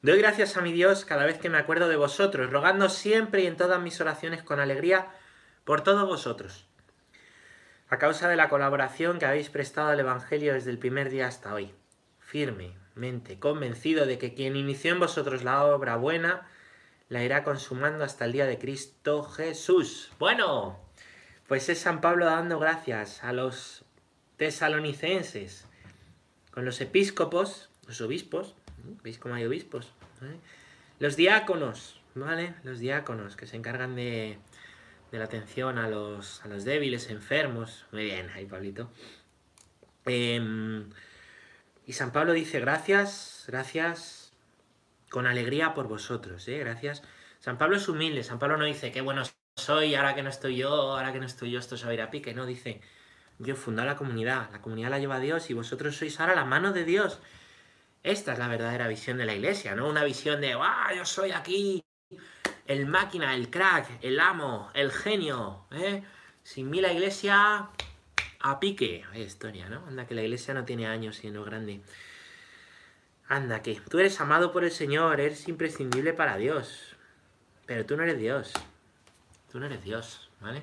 Doy gracias a mi Dios cada vez que me acuerdo de vosotros, rogando siempre y en todas mis oraciones con alegría por todos vosotros, a causa de la colaboración que habéis prestado al Evangelio desde el primer día hasta hoy, firmemente convencido de que quien inició en vosotros la obra buena, la irá consumando hasta el día de Cristo Jesús. Bueno, pues es San Pablo dando gracias a los tesalonicenses, con los episcopos, los obispos, ¿veis cómo hay obispos? Los diáconos, ¿vale? Los diáconos que se encargan de, la atención a los, a los débiles, enfermos. Muy bien, ahí Pablito. Em, y San Pablo dice, gracias, gracias, con alegría por vosotros, ¿eh? Gracias. San Pablo es humilde, San Pablo no dice, qué bueno soy, ahora que no estoy yo, ahora que no estoy yo, esto se va a ir a pique, no, dice, yo he fundado la comunidad, la comunidad la lleva Dios y vosotros sois ahora la mano de Dios. Esta es la verdadera visión de la iglesia, ¿no? Una visión de, ¡ah, yo soy aquí! El máquina, el crack, el amo, el genio, ¿eh? Sin mí la iglesia a pique. Hay historia, ¿no? Anda que la iglesia no tiene años siendo grande. Anda que tú eres amado por el Señor, eres imprescindible para Dios. Pero tú no eres Dios. Tú no eres Dios, ¿vale?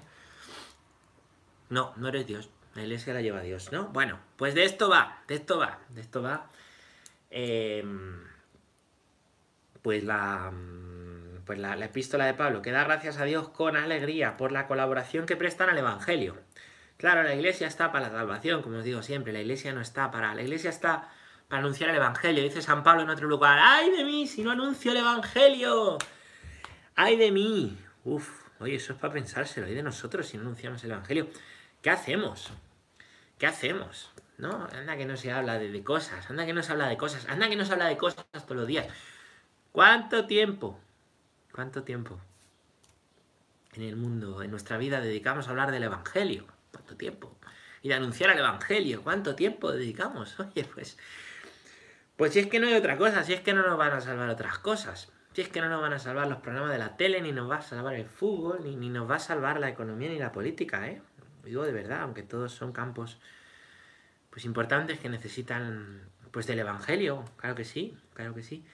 No, no eres Dios. La iglesia la lleva Dios, ¿no? Bueno, pues de esto va, de esto va, de esto va. Em, pues la, pues la, epístola de Pablo, que da gracias a Dios con alegría por la colaboración que prestan al Evangelio. Claro, la iglesia está para la salvación, como os digo siempre, la iglesia no está para... La iglesia está para anunciar el Evangelio. Dice San Pablo en otro lugar, ¡ay de mí si no anuncio el Evangelio! ¡Ay de mí! Uf, oye, eso es para pensárselo, ¡ay de nosotros si no anunciamos el Evangelio! ¿Qué hacemos? ¿Qué hacemos? ¿No? Anda que no se habla de, cosas, anda que no se habla de cosas, anda que no se habla de cosas todos los días. ¿Cuánto tiempo? ¿Cuánto tiempo en el mundo, en nuestra vida, dedicamos a hablar del Evangelio? ¿Cuánto tiempo? Y de anunciar el Evangelio, ¿cuánto tiempo dedicamos? Oye, pues... Pues si es que no hay otra cosa, si es que no nos van a salvar otras cosas, si es que no nos van a salvar los programas de la tele, ni nos va a salvar el fútbol, ni, ni nos va a salvar la economía ni la política, ¿eh? digo de verdad, aunque todos son campos pues importantes que necesitan pues del evangelio, claro que sí, claro que sí.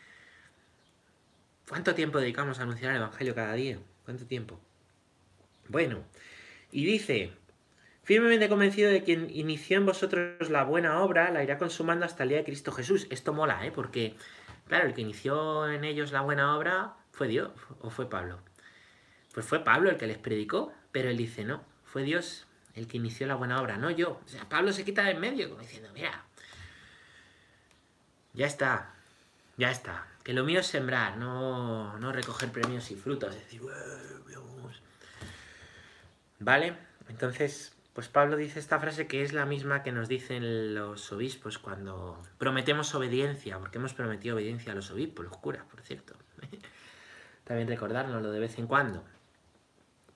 ¿Cuánto tiempo dedicamos a anunciar el evangelio cada día? ¿Cuánto tiempo? Bueno, y dice, firmemente convencido de quien inició en vosotros la buena obra, la irá consumando hasta el día de Cristo Jesús. Esto mola, ¿eh? Porque, claro, el que inició en ellos la buena obra fue Dios o fue Pablo. Pues fue Pablo el que les predicó, pero él dice, no, fue Dios el que inició la buena obra, no yo. O sea, Pablo se quita de en medio, como diciendo, mira, ya está, ya está. Que lo mío es sembrar, no, no recoger premios y frutos. Es decir, ¿vale? Entonces, pues Pablo dice esta frase que es la misma que nos dicen los obispos cuando prometemos obediencia, porque hemos prometido obediencia a los obispos, los curas, por cierto. También recordárnoslo de vez en cuando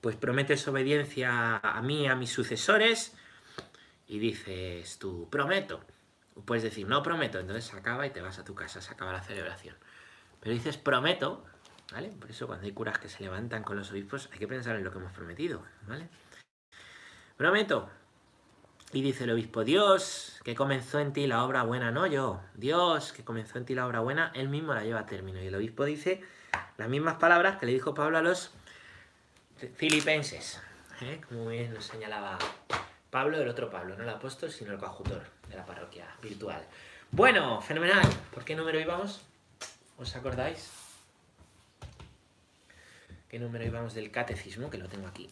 pues prometes obediencia a mí, a mis sucesores, y dices tú, prometo. Puedes decir, no prometo, entonces se acaba y te vas a tu casa, se acaba la celebración. Pero dices, prometo, ¿vale? Por eso cuando hay curas que se levantan con los obispos, hay que pensar en lo que hemos prometido, ¿vale? Prometo. Y dice el obispo, Dios, que comenzó en ti la obra buena, no yo. Dios, que comenzó en ti la obra buena, él mismo la lleva a término. Y el obispo dice las mismas palabras que le dijo Pablo a los filipenses, ¿eh? como bien nos señalaba Pablo, el otro Pablo, no el apóstol, sino el coadjutor de la parroquia virtual. Bueno, fenomenal. ¿Por qué número íbamos? ¿Os acordáis? ¿Qué número íbamos del catecismo? Que lo tengo aquí.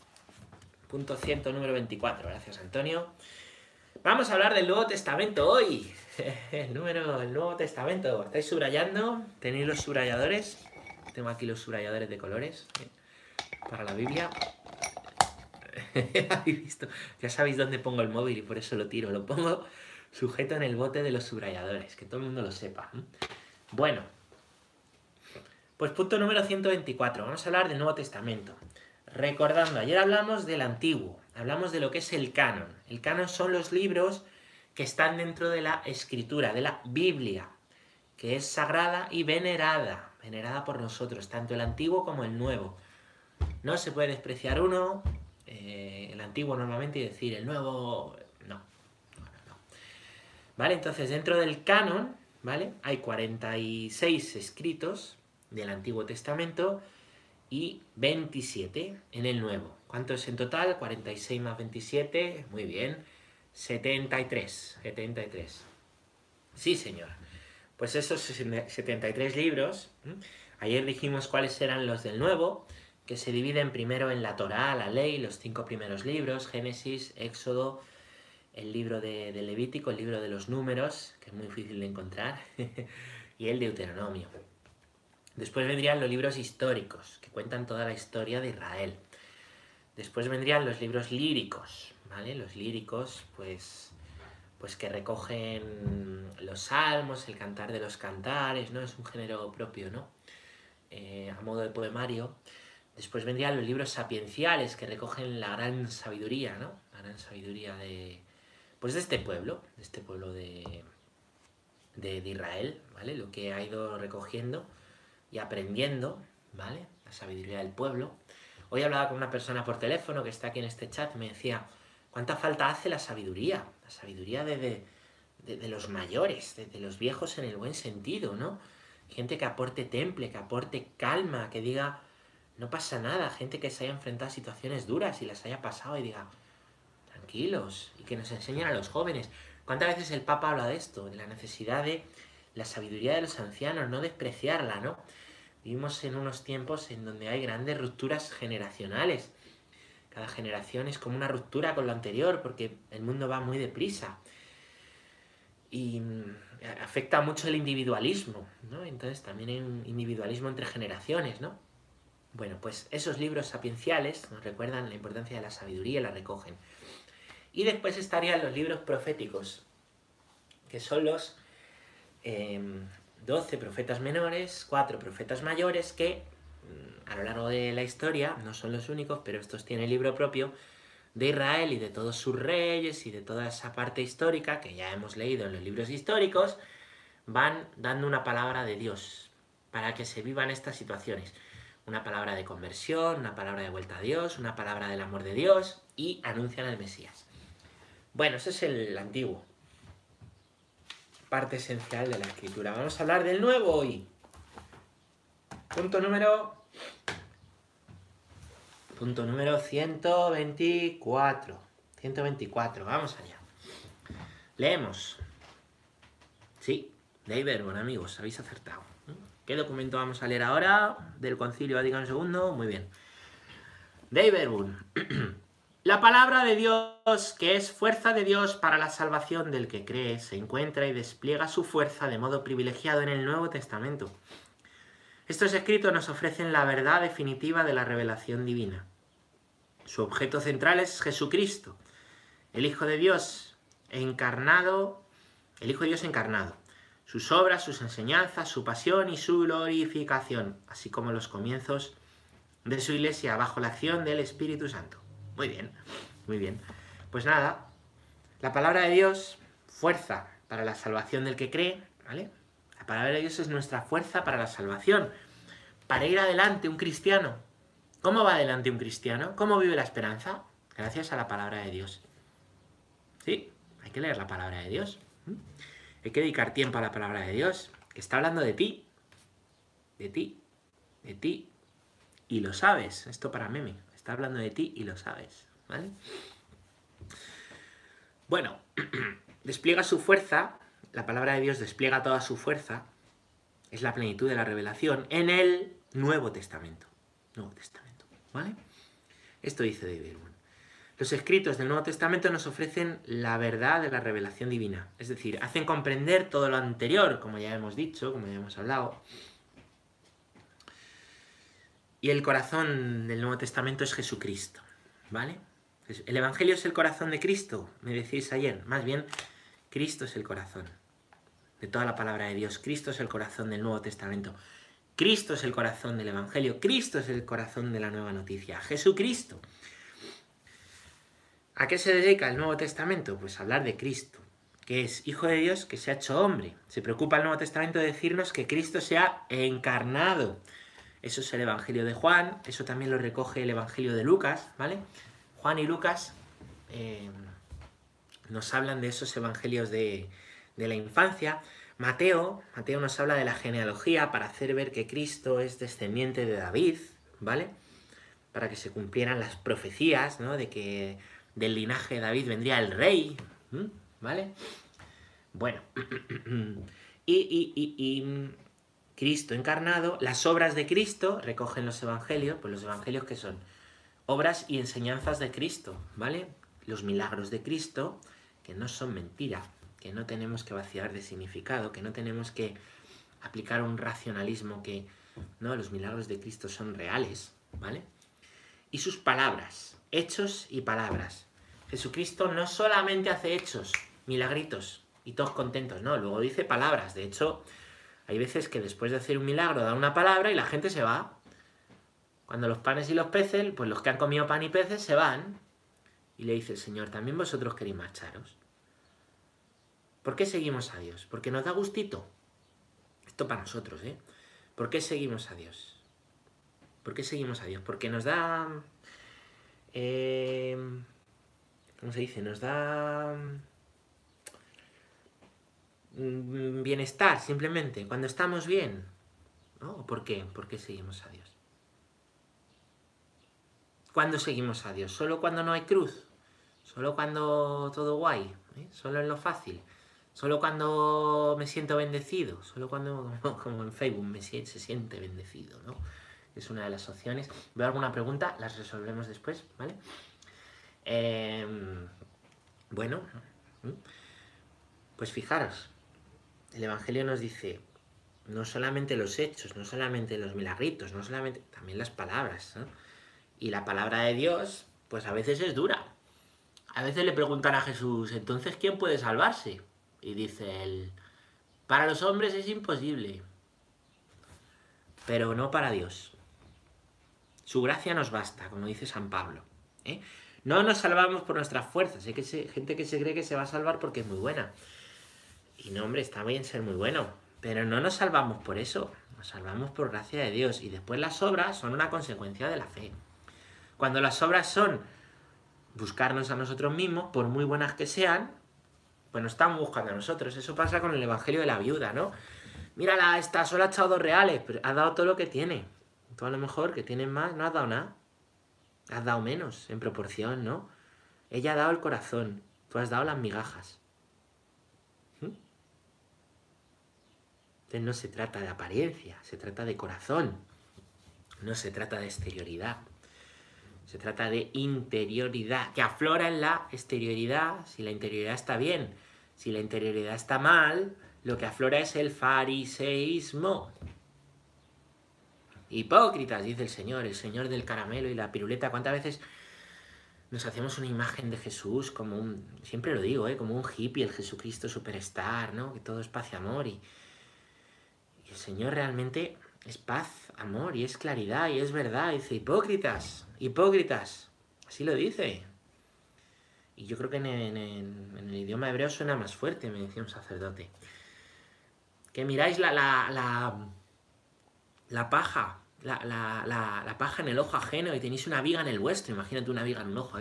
Punto 100, número 24. Gracias, Antonio. Vamos a hablar del Nuevo Testamento hoy. El número del Nuevo Testamento. ¿Estáis subrayando? ¿Tenéis los subrayadores? Tengo aquí los subrayadores de colores para la Biblia. ¿Habéis visto? Ya sabéis dónde pongo el móvil y por eso lo tiro. Lo pongo sujeto en el bote de los subrayadores, que todo el mundo lo sepa. Bueno, pues punto número 124. Vamos a hablar del Nuevo Testamento. Recordando, ayer hablamos del Antiguo, hablamos de lo que es el canon. El canon son los libros que están dentro de la escritura, de la Biblia, que es sagrada y venerada, venerada por nosotros, tanto el Antiguo como el Nuevo. No se puede despreciar uno, eh, el antiguo normalmente, y decir el nuevo. No, no, no. ¿Vale? Entonces, dentro del canon, ¿vale? Hay 46 escritos del Antiguo Testamento y 27 en el Nuevo. ¿Cuánto es en total? 46 más 27, muy bien, 73, 73. Sí, señor. Pues esos 73 libros, ayer dijimos cuáles eran los del Nuevo, que se dividen primero en la Torá, la ley, los cinco primeros libros, Génesis, Éxodo, el libro de, Levítico, el libro de los números, que es muy difícil de encontrar, y el Deuteronomio. Después vendrían los libros históricos, que cuentan toda la historia de Israel. Después vendrían los libros líricos, ¿vale? Los líricos, pues, pues que recogen los salmos, el cantar de los cantares, ¿no? Es un género propio, ¿no? Eh, a modo de poemario. Después vendrían los libros sapienciales, que recogen la gran sabiduría, ¿no? La gran sabiduría de, pues de este pueblo, de este pueblo de, de, de Israel, ¿vale? Lo que ha ido recogiendo y aprendiendo, ¿vale? La sabiduría del pueblo. Hoy hablaba con una persona por teléfono que está aquí en este chat, me decía, ¿cuánta falta hace la sabiduría? La sabiduría de, de, los mayores, de, los viejos en el buen sentido, ¿no? Gente que aporte temple, que aporte calma, que diga, no pasa nada, gente que se haya enfrentado a situaciones duras y las haya pasado y diga, tranquilos, y que nos enseñen a los jóvenes. ¿Cuántas veces el Papa habla de esto? De la necesidad de la sabiduría de los ancianos, no despreciarla, ¿no? Vivimos en unos tiempos en donde hay grandes rupturas generacionales. Cada generación es como una ruptura con lo anterior porque el mundo va muy deprisa. Y mm, afecta mucho el individualismo, ¿no? Entonces también hay un individualismo entre generaciones, ¿no? Bueno, pues esos libros sapienciales nos recuerdan la importancia de la sabiduría la recogen. Y después estarían los libros proféticos, que son los 12 em, profetas menores, 4 profetas mayores que mm, a lo largo de la historia, no son los únicos, pero estos tienen libro propio, de Israel y de todos sus reyes y de toda esa parte histórica que ya hemos leído en los libros históricos, van dando una palabra de Dios para que se vivan estas situaciones. Una palabra de conversión, una palabra de vuelta a Dios, una palabra del amor de Dios y anuncian al Mesías. Bueno, ese es el antiguo parte esencial de la escritura. Vamos a hablar del nuevo hoy. Punto número... Punto número 124. 124, vamos allá. Leemos. Sí, David, bueno amigos, habéis acertado. ¿Qué documento vamos a leer ahora? Del Concilio Vaticano II. Muy bien. David La palabra de Dios, que es fuerza de Dios para la salvación del que cree, se encuentra y despliega su fuerza de modo privilegiado en el Nuevo Testamento. Estos escritos nos ofrecen la verdad definitiva de la revelación divina. Su objeto central es Jesucristo, el Hijo de Dios encarnado, el Hijo de Dios encarnado, sus obras, sus enseñanzas, su pasión y su glorificación, así como los comienzos de su iglesia bajo la acción del Espíritu Santo. Muy bien, muy bien. Pues nada, la palabra de Dios, fuerza para la salvación del que cree, ¿vale? La palabra de Dios es nuestra fuerza para la salvación. Para ir adelante un cristiano. ¿Cómo va adelante un cristiano? ¿Cómo vive la esperanza? Gracias a la palabra de Dios. Sí, hay que leer la palabra de Dios. Hay que dedicar tiempo a la palabra de Dios, que está hablando de ti. De ti. De ti. Y lo sabes. Esto para meme. Está hablando de ti y lo sabes, ¿vale? Bueno, despliega su fuerza, la palabra de Dios despliega toda su fuerza, es la plenitud de la revelación en el Nuevo Testamento. Nuevo Testamento, ¿vale? Esto dice David Los escritos del Nuevo Testamento nos ofrecen la verdad de la revelación divina, es decir, hacen comprender todo lo anterior, como ya hemos dicho, como ya hemos hablado, y el corazón del Nuevo Testamento es Jesucristo, ¿vale? ¿El Evangelio es el corazón de Cristo? Me decís ayer. Más bien, Cristo es el corazón de toda la palabra de Dios. Cristo es el corazón del Nuevo Testamento. Cristo es el corazón del Evangelio. Cristo es el corazón de la nueva noticia. Jesucristo. ¿A qué se dedica el Nuevo Testamento? Pues a hablar de Cristo, que es Hijo de Dios que se ha hecho hombre. Se preocupa el Nuevo Testamento de decirnos que Cristo se ha encarnado. Eso es el Evangelio de Juan, eso también lo recoge el Evangelio de Lucas, ¿vale? Juan y Lucas eh, nos hablan de esos evangelios de, la infancia. Mateo, Mateo nos habla de la genealogía para hacer ver que Cristo es descendiente de David, ¿vale? Para que se cumplieran las profecías, ¿no? De que del linaje de David vendría el rey, ¿vale? Bueno, y, y, Cristo encarnado, las obras de Cristo recogen los evangelios, pues los evangelios que son obras y enseñanzas de Cristo, ¿vale? Los milagros de Cristo, que no son mentira, que no tenemos que vaciar de significado, que no tenemos que aplicar un racionalismo que, no, los milagros de Cristo son reales, ¿vale? Y sus palabras, hechos y palabras. Jesucristo no solamente hace hechos, milagritos, y todos contentos, no, luego dice palabras. De hecho, hay veces que después de hacer un milagro da una palabra y la gente se va. Cuando los panes y los peces, pues los que han comido pan y peces se van. Y le dice el Señor, también vosotros queréis marcharos. ¿Por qué seguimos a Dios? Porque nos da gustito. Esto para nosotros, ¿eh? ¿Por qué seguimos a Dios? ¿Por qué seguimos a Dios? Porque nos da... Eh, ¿Cómo se dice? Nos da mm, bienestar, simplemente, cuando estamos bien. ¿no? ¿Por qué? ¿Por qué seguimos a Dios? ¿Cuándo seguimos a Dios? ¿Solo cuando no hay cruz? ¿Solo cuando todo guay? ¿Eh? ¿Solo en lo fácil? ¿Solo cuando me siento bendecido? ¿Solo cuando, como en Facebook, se siente bendecido? ¿no? Es una de las opciones. Veo alguna pregunta, las resolvemos después, ¿vale? Em, bueno, pues fijaros, el Evangelio nos dice no solamente los hechos, no solamente los milagritos, no solamente, también las palabras. Y la palabra de Dios, pues a veces es dura. A veces le preguntan a Jesús, entonces, ¿quién puede salvarse? Y dice él, para los hombres es imposible, pero no para Dios. Su gracia nos basta, como dice San Pablo. ¿eh? No nos salvamos por nuestras fuerzas. Hay que gente que se cree que se va a salvar porque es muy buena. Y no, hombre, está bien ser muy bueno. Pero no nos salvamos por eso. Nos salvamos por gracia de Dios. Y después las obras son una consecuencia de la fe. Cuando las obras son buscarnos a nosotros mismos, por muy buenas que sean, pues nos estamos buscando a nosotros. Eso pasa con el Evangelio de la viuda, ¿no? Mírala, esta sola ha echado dos reales, pero ha dado todo lo que tiene. Tú a lo mejor que tienes más no has dado nada. Has dado menos en proporción, ¿no? Ella ha dado el corazón, tú has dado las migajas. ¿Mm? Entonces no se trata de apariencia, se trata de corazón. No se trata de exterioridad. Se trata de interioridad, que aflora en la exterioridad si la interioridad está bien. Si la interioridad está mal, lo que aflora es el fariseísmo. Hipócritas, dice el Señor, el Señor del caramelo y la piruleta. ¿Cuántas veces nos hacemos una imagen de Jesús como un, siempre lo digo, ¿eh? como un hippie, el Jesucristo superstar, ¿no? Que todo es paz y amor. Y, el Señor realmente es paz, amor y es claridad y es verdad. dice, hipócritas, hipócritas. Así lo dice. Y yo creo que en, el idioma hebreo suena más fuerte, me decía un sacerdote. Que miráis la, la, la, la paja la, paja en el ojo ajeno y tenéis una viga en el vuestro. Imagínate una viga en un ojo.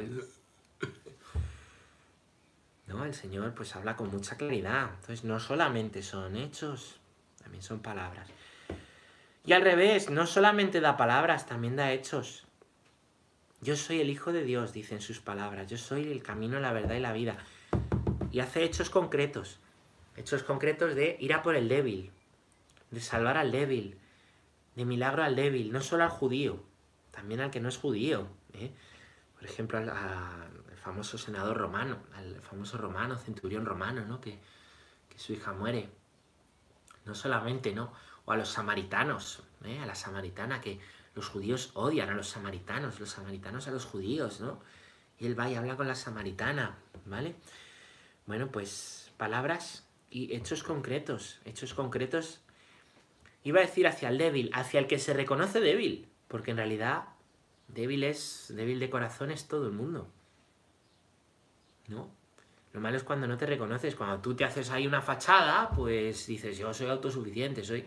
No, el Señor pues habla con mucha claridad. Entonces no solamente son hechos, también son palabras. Y al revés, no solamente da palabras, también da hechos. Yo soy el Hijo de Dios, dicen sus palabras. Yo soy el camino, la verdad y la vida. Y hace hechos concretos. Hechos concretos de ir a por el débil, de salvar al débil, de milagro al débil, no solo al judío, también al que no es judío. ¿eh? Por ejemplo, al, famoso senador romano, al famoso romano, centurión romano, ¿no? que, su hija muere. No solamente, ¿no? O a los samaritanos, ¿eh? a la samaritana, que los judíos odian a los samaritanos, los samaritanos a los judíos, ¿no? Y él va y habla con la samaritana, ¿vale? Bueno, pues palabras y hechos concretos, hechos concretos Iba a decir hacia el débil, hacia el que se reconoce débil, porque en realidad débil es, débil de corazón es todo el mundo. ¿No? Lo malo es cuando no te reconoces, cuando tú te haces ahí una fachada, pues dices, yo soy autosuficiente, soy...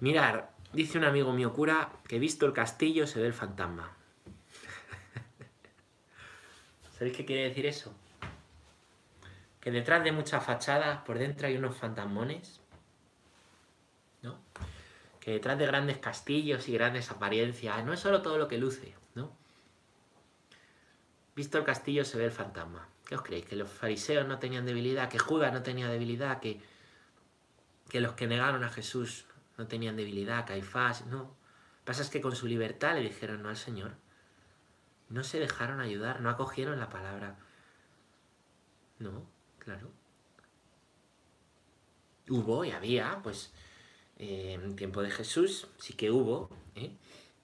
Mirar, dice un amigo mío cura que visto el castillo se ve el fantasma. ¿Sabéis qué quiere decir eso? Que detrás de muchas fachadas, por dentro hay unos fantasmones, ¿no? Que detrás de grandes castillos y grandes apariencias, no es solo todo lo que luce, ¿no? Visto el castillo se ve el fantasma. ¿Qué os creéis? ¿Que los fariseos no tenían debilidad? ¿Que Judas no tenía debilidad? ¿Que, que los que negaron a Jesús no tenían debilidad? ¿Caifás? No. Pasa es que con su libertad le dijeron no al Señor. No se dejaron ayudar, no acogieron la palabra. No, claro. Hubo y había, pues, eh, en tiempo de Jesús, sí que hubo, ¿eh?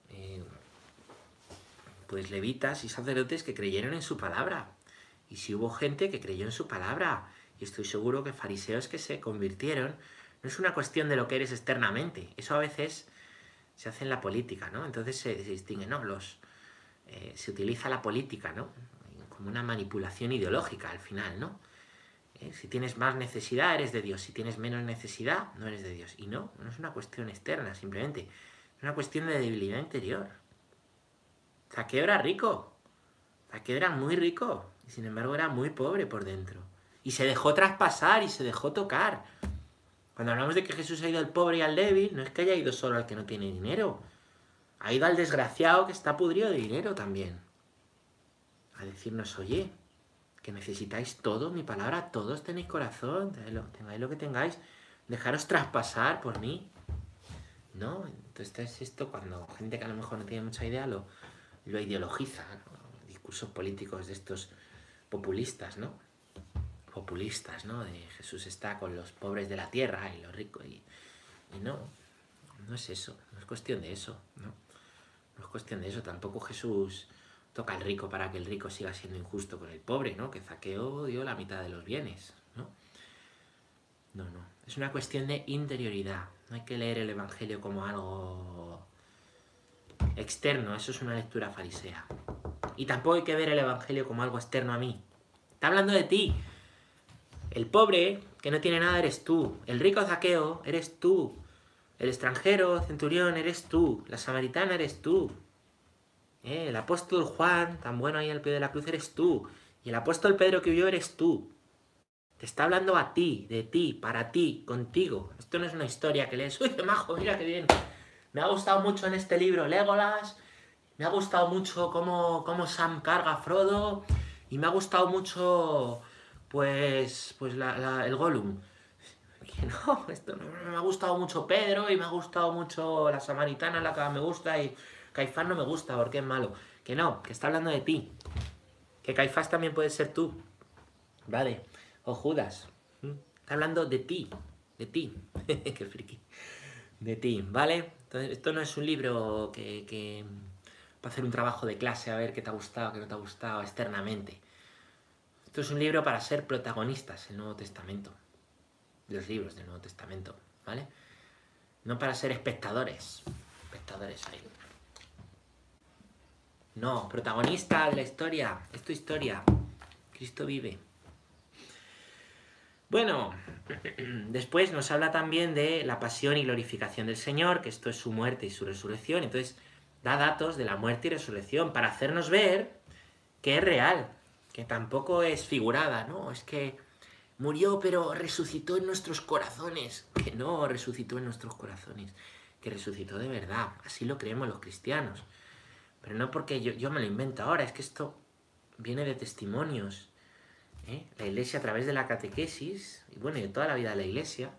Eh, pues levitas y sacerdotes que creyeron en su palabra. Y si hubo gente que creyó en su palabra, y estoy seguro que fariseos que se convirtieron, no es una cuestión de lo que eres externamente, eso a veces se hace en la política, ¿no? Entonces se, distingue, ¿no? Los, eh, se utiliza la política, ¿no? Como una manipulación ideológica al final, ¿no? Eh, si tienes más necesidad, eres de Dios. Si tienes menos necesidad, no eres de Dios. Y no, no es una cuestión externa, simplemente. Es una cuestión de debilidad interior. Zaqueo era rico. Zaqueo era muy rico. Y sin embargo era muy pobre por dentro. Y se dejó traspasar y se dejó tocar. Cuando hablamos de que Jesús ha ido al pobre y al débil, no es que haya ido solo al que no tiene dinero. Ha ido al desgraciado que está pudrido de dinero también. A decirnos, oye, que necesitáis todo, mi palabra, todos tenéis corazón, tengáis lo que tengáis, dejaros traspasar por mí. ¿No? Entonces esto cuando gente que a lo mejor no tiene mucha idea lo, lo ideologiza, discursos políticos de estos populistas, ¿no? Populistas, ¿no? De Jesús está con los pobres de la tierra y los ricos. Y, y no, no es eso, no es cuestión de eso, ¿no? No es cuestión de eso, tampoco Jesús toca al rico para que el rico siga siendo injusto con el pobre, ¿no? Que Zaqueo dio la mitad de los bienes, ¿no? No, no, es una cuestión de interioridad. No hay que leer el Evangelio como algo externo, eso es una lectura farisea. Y tampoco hay que ver el Evangelio como algo externo a mí. Está hablando de ti. El pobre, que no tiene nada, eres tú. El rico Zaqueo, eres tú. El extranjero, centurión, eres tú. La samaritana, eres tú. Eh, el apóstol Juan, tan bueno ahí al pie de la cruz, eres tú. Y el apóstol Pedro que huyó, eres tú. Te está hablando a ti, de ti, para ti, contigo. Esto no es una historia que lees, uy, qué majo, mira qué bien. Me ha gustado mucho en este libro Legolas, me ha gustado mucho cómo, cómo Sam carga a Frodo, y me ha gustado mucho, pues, pues el Gollum no, esto no, me ha gustado mucho Pedro y me ha gustado mucho la samaritana, la que me gusta y Caifás no me gusta porque es malo. Que no, que está hablando de ti. Que Caifás también puede ser tú. Vale. O Judas. ¿Mm? Está hablando de ti. De ti. Qué friki. De ti, ¿vale? Entonces, esto no es un libro que, para hacer un trabajo de clase a ver qué te ha gustado, qué no te ha gustado externamente. Esto es un libro para ser protagonistas, el Nuevo Testamento los libros del Nuevo Testamento, ¿vale? No para ser espectadores. Espectadores ahí. No, protagonista de la historia. Es tu historia. Cristo vive. Bueno, después nos habla también de la pasión y glorificación del Señor, que esto es su muerte y su resurrección. Entonces, da datos de la muerte y resurrección para hacernos ver que es real, que tampoco es figurada, ¿no? Es que Murió, pero resucitó en nuestros corazones. Que no resucitó en nuestros corazones, que resucitó de verdad. Así lo creemos los cristianos. Pero no porque yo, me lo invento ahora, es que esto viene de testimonios. ¿eh? La iglesia a través de la catequesis, y bueno, y de toda la vida de la iglesia,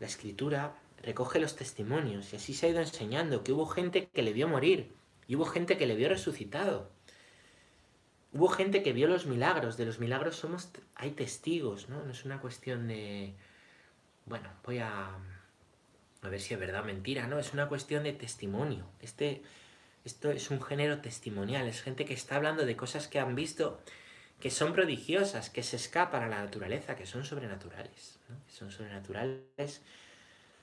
la escritura recoge los testimonios y así se ha ido enseñando que hubo gente que le vio morir y hubo gente que le vio resucitado. Hubo gente que vio los milagros, de los milagros somos, hay testigos, ¿no? No es una cuestión de, bueno, voy a, a ver si es verdad o mentira, ¿no? Es una cuestión de testimonio. Este, esto es un género testimonial, es gente que está hablando de cosas que han visto que son prodigiosas, que se escapan a la naturaleza, que son sobrenaturales, ¿no? que son sobrenaturales,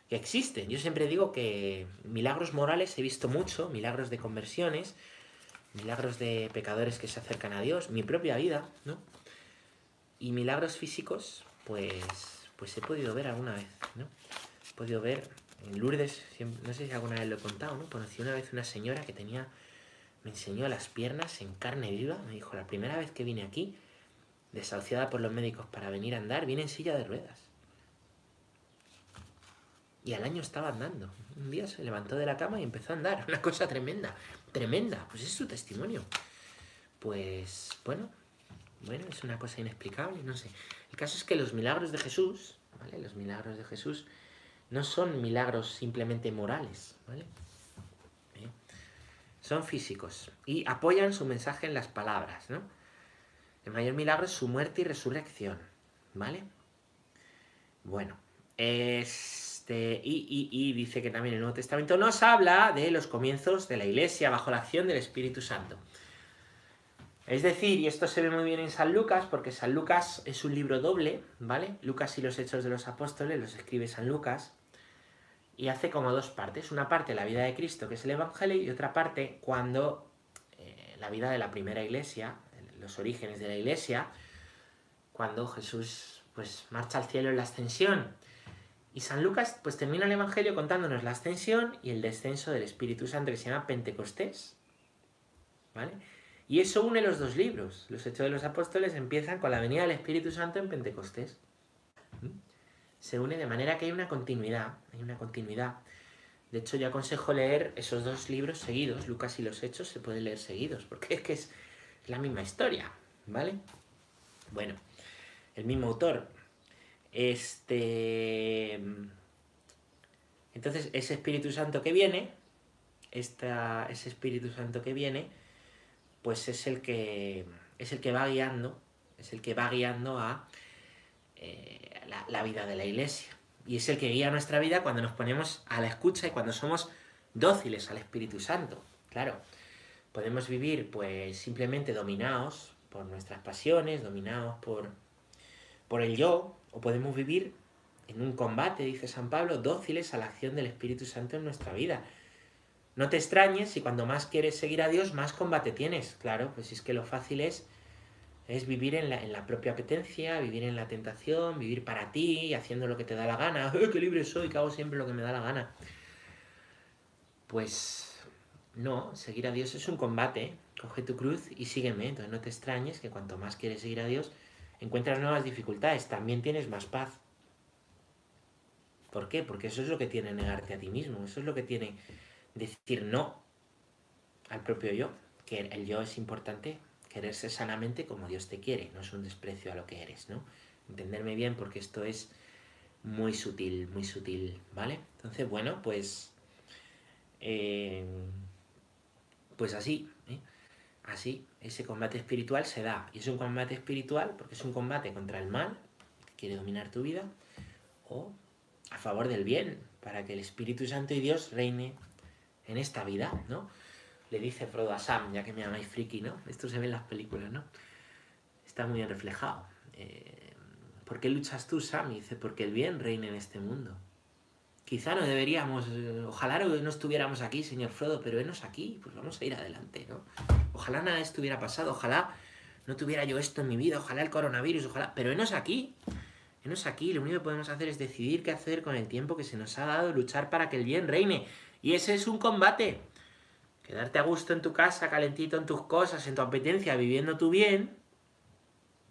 que existen. Yo siempre digo que milagros morales he visto mucho, milagros de conversiones, milagros de pecadores que se acercan a Dios, mi propia vida, ¿no? Y milagros físicos, pues, pues he podido ver alguna vez, ¿no? He podido ver en Lourdes, no sé si alguna vez lo he contado, ¿no? Conocí una vez una señora que tenía, me enseñó las piernas en carne viva, me dijo, la primera vez que vine aquí, desahuciada por los médicos para venir a andar, viene en silla de ruedas. Y al año estaba andando. Un día se levantó de la cama y empezó a andar. Una cosa tremenda, tremenda. Pues es su testimonio. Pues bueno, bueno, es una cosa inexplicable, no sé. El caso es que los milagros de Jesús, ¿vale? Los milagros de Jesús no son milagros simplemente morales, ¿vale? ¿Eh? Son físicos y apoyan su mensaje en las palabras, ¿no? El mayor milagro es su muerte y resurrección, ¿vale? Bueno, este, y, y dice que también el Nuevo Testamento nos habla de los comienzos de la Iglesia bajo la acción del Espíritu Santo. Es decir, y esto se ve muy bien en San Lucas, porque San Lucas es un libro doble, ¿vale? Lucas y los Hechos de los Apóstoles los escribe San Lucas, y hace como dos partes. Una parte la vida de Cristo, que es el Evangelio, y otra parte cuando eh, la vida de la primera iglesia, los orígenes de la iglesia, cuando Jesús pues marcha al cielo en la ascensión. Y San Lucas pues termina el Evangelio contándonos la ascensión y el descenso del Espíritu Santo que se llama Pentecostés. ¿Vale? Y eso une los dos libros. Los Hechos de los Apóstoles empiezan con la venida del Espíritu Santo en Pentecostés. ¿Mm? Se une de manera que hay una continuidad, hay una continuidad. De hecho, yo aconsejo leer esos dos libros seguidos, Lucas y los Hechos, se pueden leer seguidos, porque es que es la misma historia, ¿vale? Bueno, el mismo autor. Este. Entonces, ese Espíritu Santo que viene, esta, ese Espíritu Santo que viene, pues es el que es el que va guiando, es el que va guiando a eh, la, vida de la iglesia. Y es el que guía nuestra vida cuando nos ponemos a la escucha y cuando somos dóciles al Espíritu Santo. Claro, podemos vivir pues simplemente dominados por nuestras pasiones, dominados por, por el yo, o podemos vivir en un combate, dice San Pablo, dóciles a la acción del Espíritu Santo en nuestra vida. No te extrañes si cuando más quieres seguir a Dios, más combate tienes. Claro, pues es que lo fácil es, es vivir en la, propia apetencia, vivir en la tentación, vivir para ti, haciendo lo que te da la gana. ¡Eh, qué libre soy! Que hago siempre lo que me da la gana. Pues no, seguir a Dios es un combate. Coge tu cruz y sígueme. Entonces no te extrañes que cuanto más quieres seguir a Dios, encuentras nuevas dificultades. También tienes más paz. ¿Por qué? Porque eso es lo que tiene negarte a ti mismo. Eso es lo que tiene decir no al propio yo, que el yo es importante, quererse sanamente como Dios te quiere, no es un desprecio a lo que eres, ¿no? Entenderme bien porque esto es muy sutil, muy sutil, ¿vale? Entonces, bueno, pues... Eh, pues así, ¿eh? así, ese combate espiritual se da. Y es un combate espiritual porque es un combate contra el mal, que quiere dominar tu vida, o a favor del bien, para que el Espíritu Santo y Dios reine en esta vida, ¿no? Le dice Frodo a Sam, ya que me llamáis friki, ¿no? Esto se ve en las películas, ¿no? Está muy reflejado. Eh, ¿Por qué luchas tú, Sam? Dice, porque el bien reina en este mundo. Quizá no deberíamos, eh, ojalá no estuviéramos aquí, señor Frodo, pero venos aquí, pues vamos a ir adelante, ¿no? Ojalá nada estuviera pasado, ojalá no tuviera yo esto en mi vida, ojalá el coronavirus, ojalá, pero venos aquí, venos aquí, lo único que podemos hacer es decidir qué hacer con el tiempo que se nos ha dado, luchar para que el bien reine. Y ese es un combate. Quedarte a gusto en tu casa, calentito en tus cosas, en tu apetencia, viviendo tu bien,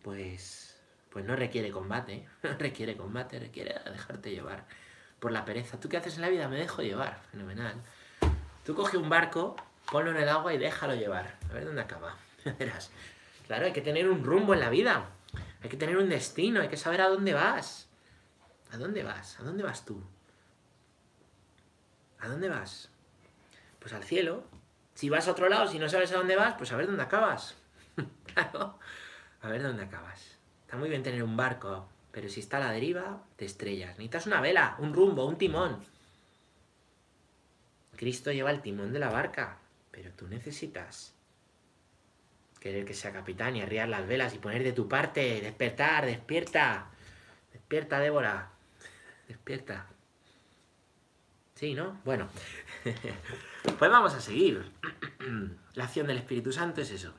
pues, pues no requiere combate. No requiere combate, requiere dejarte llevar por la pereza. ¿Tú qué haces en la vida? Me dejo llevar. Fenomenal. Tú coge un barco, ponlo en el agua y déjalo llevar. A ver dónde acaba. Claro, hay que tener un rumbo en la vida. Hay que tener un destino, hay que saber a dónde vas. ¿A dónde vas? ¿A dónde vas tú? ¿A dónde vas? Pues al cielo. Si vas a otro lado, si no sabes a dónde vas, pues a ver dónde acabas. claro. A ver dónde acabas. Está muy bien tener un barco, pero si está a la deriva, te estrellas. Necesitas una vela, un rumbo, un timón. Cristo lleva el timón de la barca, pero tú necesitas querer que sea capitán y arriar las velas y poner de tu parte, despertar, despierta. Despierta, Débora. Despierta. Sí, ¿no? Bueno, pues vamos a seguir. La acción del Espíritu Santo es eso.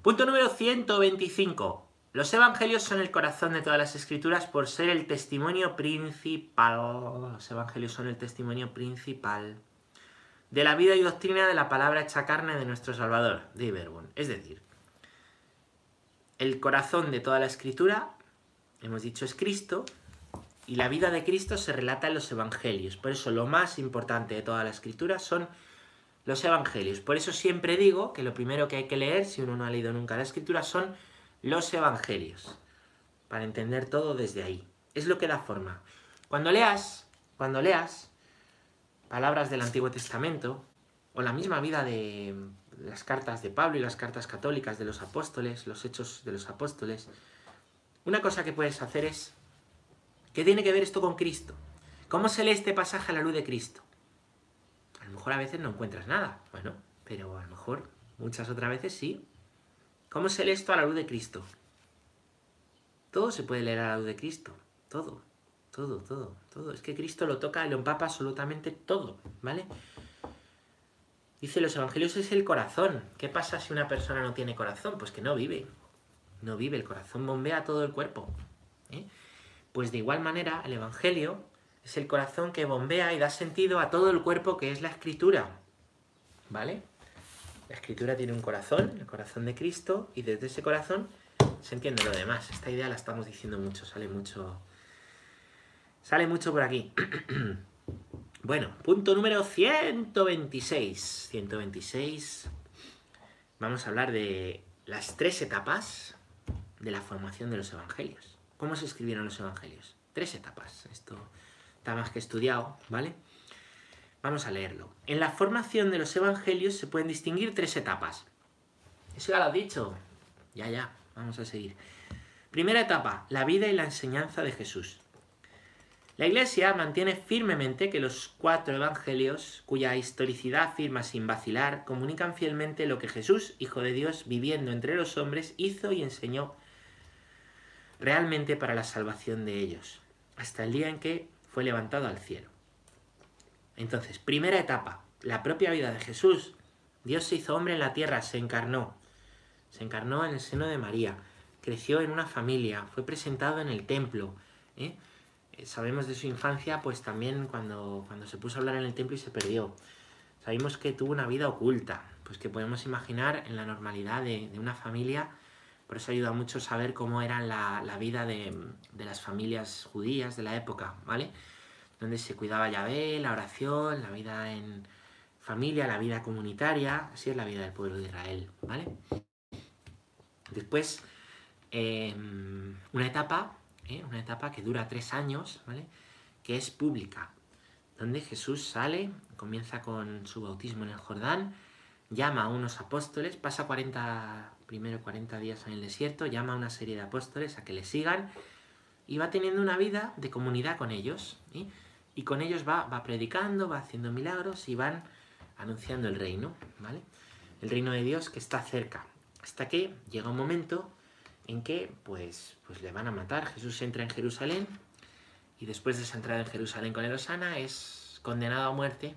Punto número 125. Los evangelios son el corazón de todas las escrituras por ser el testimonio principal. Los evangelios son el testimonio principal de la vida y doctrina de la palabra hecha carne de nuestro Salvador, de Iberbon. Es decir, el corazón de toda la escritura, hemos dicho, es Cristo, y la vida de Cristo se relata en los evangelios. Por eso lo más importante de toda la escritura son los evangelios. Por eso siempre digo que lo primero que hay que leer, si uno no ha leído nunca la escritura, son los evangelios. Para entender todo desde ahí. Es lo que da forma. Cuando leas, cuando leas palabras del Antiguo Testamento, o la misma vida de las cartas de Pablo y las cartas católicas de los apóstoles, los hechos de los apóstoles, una cosa que puedes hacer es, ¿qué tiene que ver esto con Cristo? ¿Cómo se lee este pasaje a la luz de Cristo? A lo mejor a veces no encuentras nada, bueno, pero a lo mejor muchas otras veces sí. ¿Cómo se lee esto a la luz de Cristo? Todo se puede leer a la luz de Cristo, todo, todo, todo, todo. Es que Cristo lo toca y lo empapa absolutamente todo, ¿vale? Dice, los evangelios es el corazón. ¿Qué pasa si una persona no tiene corazón? Pues que no vive. No vive, el corazón bombea todo el cuerpo. ¿eh? Pues de igual manera, el evangelio es el corazón que bombea y da sentido a todo el cuerpo que es la escritura. ¿Vale? La escritura tiene un corazón, el corazón de Cristo, y desde ese corazón se entiende lo demás. Esta idea la estamos diciendo mucho, sale mucho. Sale mucho por aquí. Bueno, punto número 126. 126. Vamos a hablar de las tres etapas de la formación de los evangelios. ¿Cómo se escribieron los evangelios? Tres etapas. Esto está más que estudiado, ¿vale? Vamos a leerlo. En la formación de los evangelios se pueden distinguir tres etapas. Eso ya lo has dicho. Ya, ya. Vamos a seguir. Primera etapa, la vida y la enseñanza de Jesús. La Iglesia mantiene firmemente que los cuatro evangelios, cuya historicidad afirma sin vacilar, comunican fielmente lo que Jesús, Hijo de Dios, viviendo entre los hombres, hizo y enseñó realmente para la salvación de ellos, hasta el día en que fue levantado al cielo. Entonces, primera etapa, la propia vida de Jesús. Dios se hizo hombre en la tierra, se encarnó. Se encarnó en el seno de María, creció en una familia, fue presentado en el templo. ¿eh? Eh, sabemos de su infancia, pues también cuando, cuando se puso a hablar en el templo y se perdió. Sabemos que tuvo una vida oculta, pues que podemos imaginar en la normalidad de, una familia. Por eso ayuda mucho saber cómo era la, vida de, las familias judías de la época, ¿vale? Donde se cuidaba Yahvé, la oración, la vida en familia, la vida comunitaria, así es la vida del pueblo de Israel, ¿vale? Después, em, una etapa ¿eh? una etapa que dura tres años, ¿vale? que es pública, donde Jesús sale, comienza con su bautismo en el Jordán, llama a unos apóstoles, pasa 40, primero 40 días en el desierto, llama a una serie de apóstoles a que le sigan y va teniendo una vida de comunidad con ellos. Y con ellos va, va predicando, va haciendo milagros y van anunciando el reino, ¿vale? El reino de Dios que está cerca. Hasta que llega un momento en que pues, pues le van a matar. Jesús entra en Jerusalén y después de esa entrada en Jerusalén con el Osana es condenado a muerte,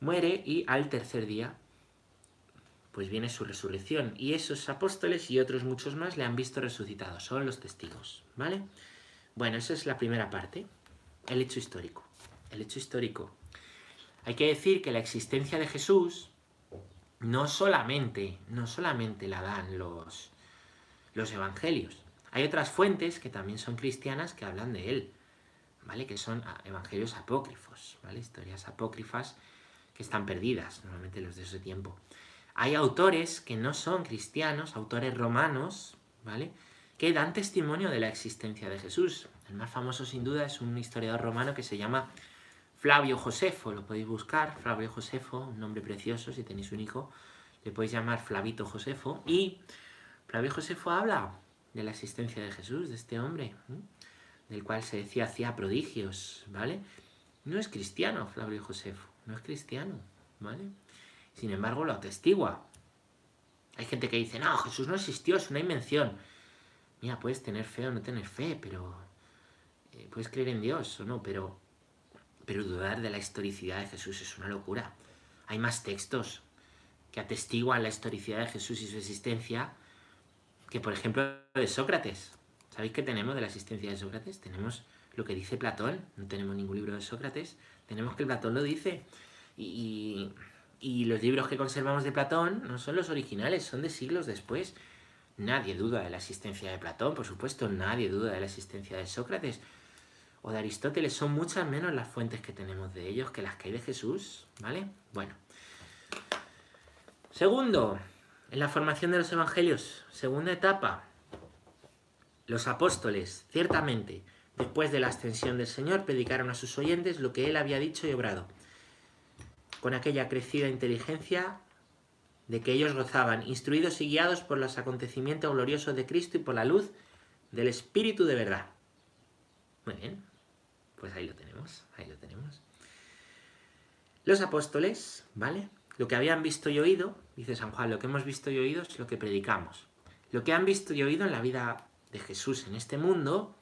muere y al tercer día pues viene su resurrección y esos apóstoles y otros muchos más le han visto resucitado, son los testigos, ¿vale? Bueno, esa es la primera parte, el hecho histórico. El hecho histórico. Hay que decir que la existencia de Jesús no solamente, no solamente la dan los, los evangelios. Hay otras fuentes que también son cristianas que hablan de él, ¿vale? Que son ah, evangelios apócrifos, ¿vale? Historias apócrifas que están perdidas, normalmente los de ese tiempo. Hay autores que no son cristianos, autores romanos, ¿vale? Que dan testimonio de la existencia de Jesús. El más famoso sin duda es un historiador romano que se llama Flavio Josefo, lo podéis buscar, Flavio Josefo, un nombre precioso, si tenéis un hijo, le podéis llamar Flavito Josefo, y Flavio Josefo habla de la existencia de Jesús, de este hombre, del cual se decía hacía prodigios, ¿vale? No es cristiano Flavio Josefo, no es cristiano, ¿vale? Sin embargo, lo atestigua. Hay gente que dice, no, Jesús no existió, es una invención. Mira, puedes tener fe o no tener fe, pero... Eh, puedes creer en Dios o no, pero... Pero dudar de la historicidad de Jesús es una locura. Hay más textos que atestiguan la historicidad de Jesús y su existencia que, por ejemplo, de Sócrates. ¿Sabéis qué tenemos de la existencia de Sócrates? Tenemos lo que dice Platón, no tenemos ningún libro de Sócrates, tenemos que Platón lo dice. Y, los libros que conservamos de Platón no son los originales, son de siglos después. Nadie duda de la existencia de Platón, por supuesto, nadie duda de la existencia de Sócrates o de Aristóteles. Son muchas menos las fuentes que tenemos de ellos que las que hay de Jesús, ¿vale? Bueno. Segundo, en la formación de los evangelios, segunda etapa, los apóstoles, ciertamente, después de la ascensión del Señor, predicaron a sus oyentes lo que él había dicho y obrado, con aquella crecida inteligencia de que ellos gozaban, instruidos y guiados por los acontecimientos gloriosos de Cristo y por la luz del Espíritu de verdad. Muy bien, pues ahí lo tenemos, ahí lo tenemos. Los apóstoles, ¿vale? Lo que habían visto y oído, dice San Juan, lo que hemos visto y oído es lo que predicamos. Lo que han visto y oído en la vida de Jesús en este mundo,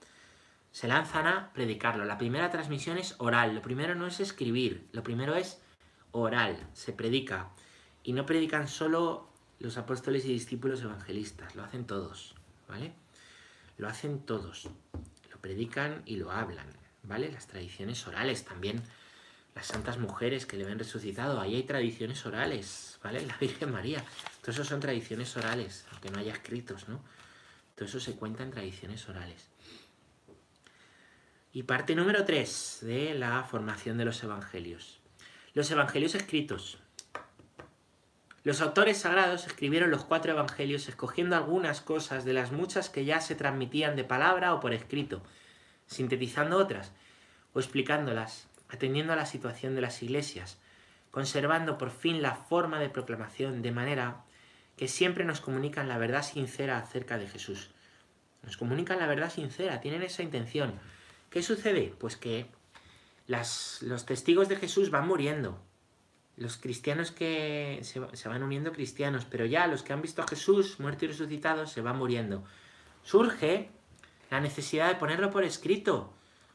se lanzan a predicarlo. La primera transmisión es oral, lo primero no es escribir, lo primero es oral, se predica. Y no predican solo los apóstoles y discípulos evangelistas, lo hacen todos, ¿vale? Lo hacen todos. Lo predican y lo hablan, ¿vale? Las tradiciones orales también. Las santas mujeres que le ven resucitado, ahí hay tradiciones orales, ¿vale? La Virgen María. Todo eso son tradiciones orales, aunque no haya escritos, ¿no? Todo eso se cuenta en tradiciones orales. Y parte número 3 de la formación de los evangelios. Los evangelios escritos. Los autores sagrados escribieron los cuatro evangelios escogiendo algunas cosas de las muchas que ya se transmitían de palabra o por escrito, sintetizando otras o explicándolas, atendiendo a la situación de las iglesias, conservando por fin la forma de proclamación de manera que siempre nos comunican la verdad sincera acerca de Jesús. Nos comunican la verdad sincera, tienen esa intención. ¿Qué sucede? Pues que los testigos de Jesús van muriendo, los cristianos que se, van uniendo cristianos, pero ya los que han visto a Jesús muerto y resucitado se van muriendo. Surge la necesidad de ponerlo por escrito,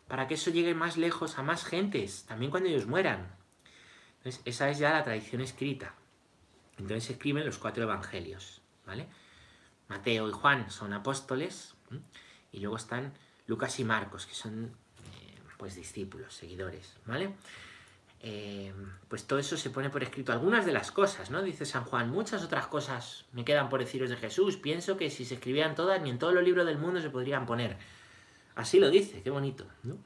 para que eso llegue más lejos a más gentes, también cuando ellos mueran. Esa es ya la tradición escrita. Entonces se escriben los cuatro evangelios, ¿vale? Mateo y Juan son apóstoles, y luego están Lucas y Marcos, que son pues discípulos, seguidores, ¿vale? Eh, pues todo eso se pone por escrito. Algunas de las cosas, ¿no? Dice San Juan, muchas otras cosas me quedan por deciros de Jesús. Pienso que si se escribieran todas, ni en todos los libros del mundo se podrían poner. Así lo dice, qué bonito, ¿no?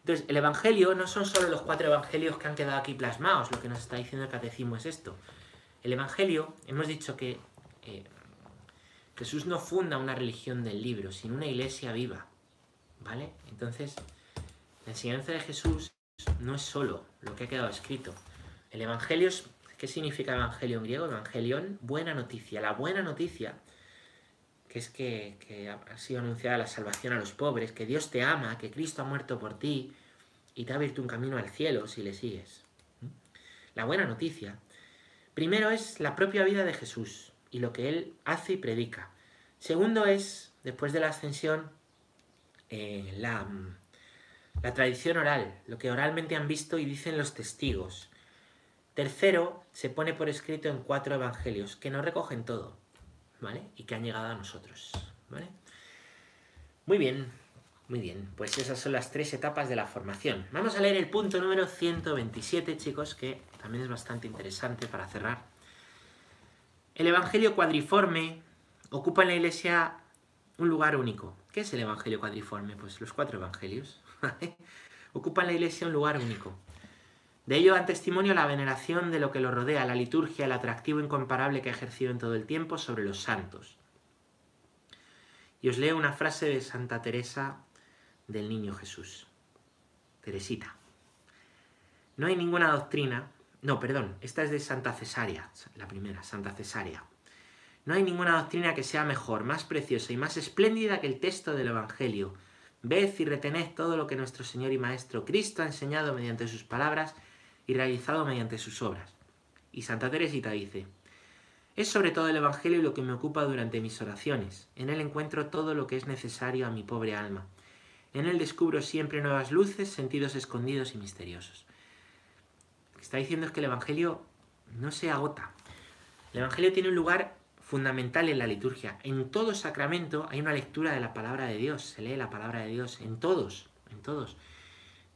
Entonces, el Evangelio no son solo los cuatro Evangelios que han quedado aquí plasmados, lo que nos está diciendo el Catecismo es esto. El Evangelio, hemos dicho que eh, Jesús no funda una religión del libro, sino una iglesia viva, ¿vale? Entonces, la enseñanza de Jesús no es solo lo que ha quedado escrito. El Evangelio es, ¿qué significa Evangelio en griego? Evangelion, buena noticia. La buena noticia, que es que, ha sido anunciada la salvación a los pobres, que Dios te ama, que Cristo ha muerto por ti y te ha abierto un camino al cielo si le sigues. La buena noticia, primero es la propia vida de Jesús y lo que Él hace y predica. Segundo es, después de la ascensión, eh, la la tradición oral, lo que oralmente han visto y dicen los testigos. Tercero, se pone por escrito en cuatro evangelios que no recogen todo, ¿vale? Y que han llegado a nosotros, ¿vale? Muy bien, muy bien. Pues esas son las tres etapas de la formación. Vamos a leer el punto número 127, chicos, que también es bastante interesante para cerrar. El evangelio cuadriforme ocupa en la iglesia un lugar único. ¿Qué es el evangelio cuadriforme? Pues los cuatro evangelios. Ocupa en la iglesia un lugar único. De ello dan testimonio la veneración de lo que lo rodea, la liturgia, el atractivo incomparable que ha ejercido en todo el tiempo sobre los santos. Y os leo una frase de Santa Teresa del Niño Jesús. Teresita. No hay ninguna doctrina, no, perdón, esta es de Santa Cesárea, la primera, Santa Cesárea. No hay ninguna doctrina que sea mejor, más preciosa y más espléndida que el texto del Evangelio, Ved y retened todo lo que nuestro Señor y Maestro Cristo ha enseñado mediante sus palabras y realizado mediante sus obras. Y Santa Teresita dice, es sobre todo el Evangelio lo que me ocupa durante mis oraciones. En él encuentro todo lo que es necesario a mi pobre alma. En él descubro siempre nuevas luces, sentidos escondidos y misteriosos. Lo que está diciendo es que el Evangelio no se agota. El Evangelio tiene un lugar fundamental en la liturgia. En todo sacramento hay una lectura de la palabra de Dios, se lee la palabra de Dios, en todos, en todos.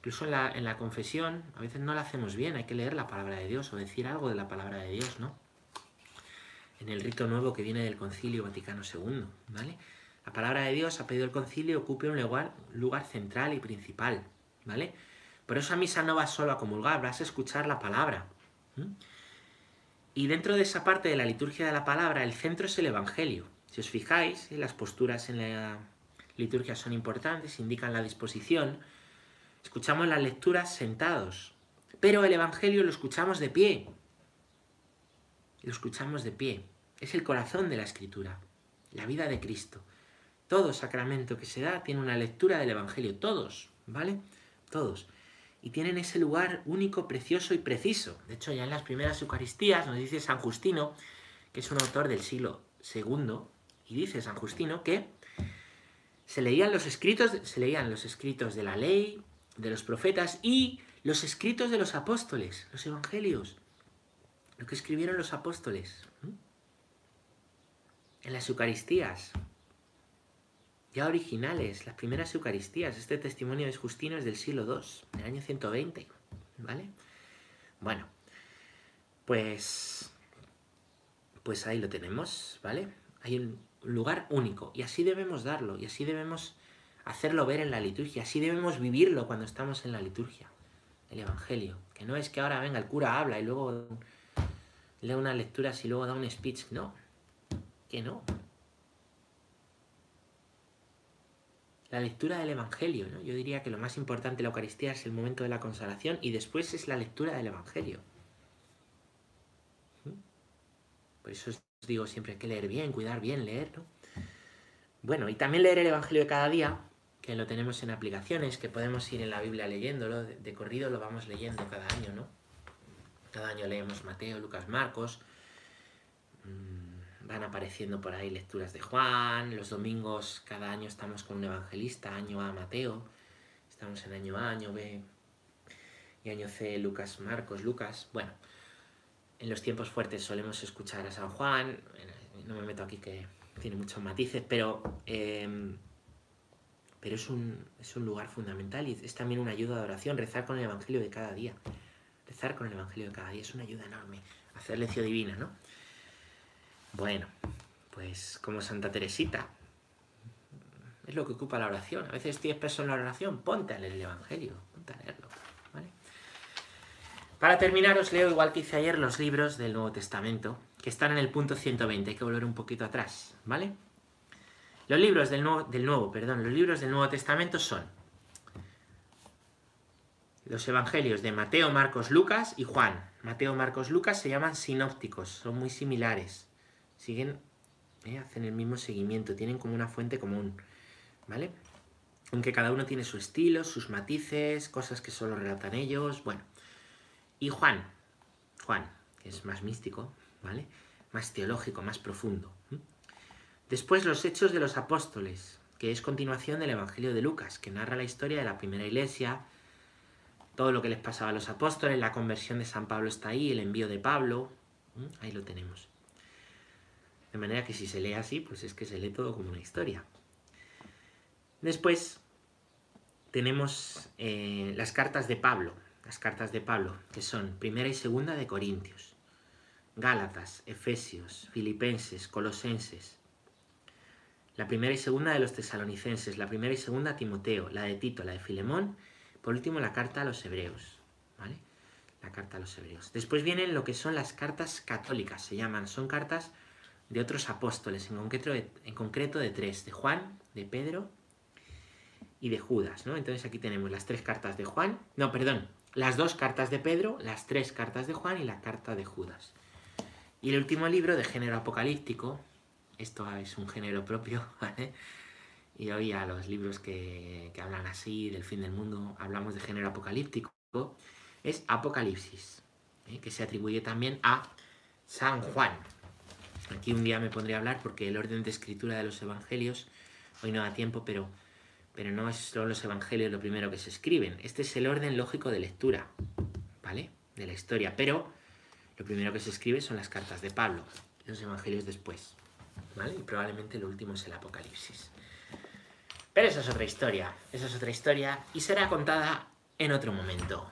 Incluso en la, en la confesión, a veces no la hacemos bien, hay que leer la palabra de Dios o decir algo de la palabra de Dios, ¿no? en el rito nuevo que viene del Concilio Vaticano II, ¿vale? La palabra de Dios ha pedido el concilio ocupe un lugar, lugar central y principal, ¿vale? Por eso a misa no vas solo a comulgar, vas a escuchar la palabra. Y dentro de esa parte de la liturgia de la palabra, el centro es el Evangelio. Si os fijáis, las posturas en la liturgia son importantes, indican la disposición. Escuchamos las lecturas sentados, pero el Evangelio lo escuchamos de pie. Lo escuchamos de pie. Es el corazón de la escritura, la vida de Cristo. Todo sacramento que se da tiene una lectura del Evangelio, todos, ¿vale? Todos. Y tienen ese lugar único, precioso y preciso. De hecho, ya en las primeras Eucaristías nos dice San Justino, que es un autor del siglo II, y dice San Justino que se leían los escritos, se leían los escritos de la ley, de los profetas y los escritos de los apóstoles, los evangelios, lo que escribieron los apóstoles. En las Eucaristías, ya originales, las primeras Eucaristías. Este testimonio de Justino es del siglo II, del año 120, ¿vale? Bueno, pues, pues ahí lo tenemos, ¿vale? Hay un lugar único y así debemos darlo y así debemos hacerlo ver en la liturgia, así debemos vivirlo cuando estamos en la liturgia, el Evangelio. Que no es que ahora venga el cura, habla y luego lee una lectura y luego da un speech, no, que no. La lectura del Evangelio. ¿no? Yo diría que lo más importante de la Eucaristía es el momento de la consagración y después es la lectura del Evangelio. ¿Mm? Por eso os digo siempre hay que leer bien, cuidar bien, leer. ¿no? Bueno, y también leer el Evangelio de cada día, que lo tenemos en aplicaciones, que podemos ir en la Biblia leyéndolo, de, corrido lo vamos leyendo cada año, ¿no? Cada año leemos Mateo, Lucas, Marcos. Mm, van apareciendo por ahí lecturas de Juan, los domingos cada año estamos con un evangelista, año A Mateo, estamos en año A, año B y año C Lucas, Marcos, Lucas. Bueno, en los tiempos fuertes solemos escuchar a San Juan, no me meto aquí que tiene muchos matices, pero, em, pero es, un, es un lugar fundamental y es también una ayuda de oración, rezar con el Evangelio de cada día. Rezar con el Evangelio de cada día es una ayuda enorme, hacer lección divina, ¿no? Bueno, pues como Santa Teresita. Es lo que ocupa la oración. A veces tienes peso en la oración, ponte a leer el Evangelio, ponte a leerlo. ¿vale? Para terminar, os leo, igual que hice ayer, los libros del Nuevo Testamento, que están en el punto 120. Hay que volver un poquito atrás, ¿vale? Los libros del Nuevo, del Nuevo, perdón, los libros del Nuevo Testamento son los evangelios de Mateo, Marcos, Lucas y Juan. Mateo, Marcos, Lucas se llaman sinópticos, son muy similares siguen, eh, hacen el mismo seguimiento, tienen como una fuente común, ¿vale? Aunque cada uno tiene su estilo, sus matices, cosas que solo relatan ellos, bueno. Y Juan, Juan, que es más místico, ¿vale? Más teológico, más profundo. Después los Hechos de los Apóstoles, que es continuación del Evangelio de Lucas, que narra la historia de la primera iglesia, todo lo que les pasaba a los apóstoles, la conversión de San Pablo está ahí, el envío de Pablo, ahí lo tenemos. De manera que si se lee así, pues es que se lee todo como una historia. Después tenemos eh, las cartas de Pablo, las cartas de Pablo, que son primera y segunda de Corintios, Gálatas, Efesios, Filipenses, Colosenses, la primera y segunda de los tesalonicenses, la primera y segunda Timoteo, la de Tito, la de Filemón, por último la carta a los hebreos, ¿vale? La carta a los hebreos. Después vienen lo que son las cartas católicas, se llaman, son cartas de otros apóstoles, en concreto de, en concreto de tres, de Juan, de Pedro y de Judas, ¿no? Entonces aquí tenemos las tres cartas de Juan, no, perdón, las dos cartas de Pedro, las tres cartas de Juan y la carta de Judas. Y el último libro de género apocalíptico, esto es un género propio, ¿vale? Y hoy a los libros que, que hablan así del fin del mundo hablamos de género apocalíptico, es Apocalipsis, ¿eh? que se atribuye también a San Juan, Aquí un día me pondré a hablar porque el orden de escritura de los evangelios, hoy no da tiempo, pero, pero no solo los evangelios lo primero que se escriben. Este es el orden lógico de lectura, ¿vale? De la historia. Pero lo primero que se escribe son las cartas de Pablo, los evangelios después, ¿vale? Y probablemente lo último es el Apocalipsis. Pero esa es otra historia, esa es otra historia y será contada en otro momento.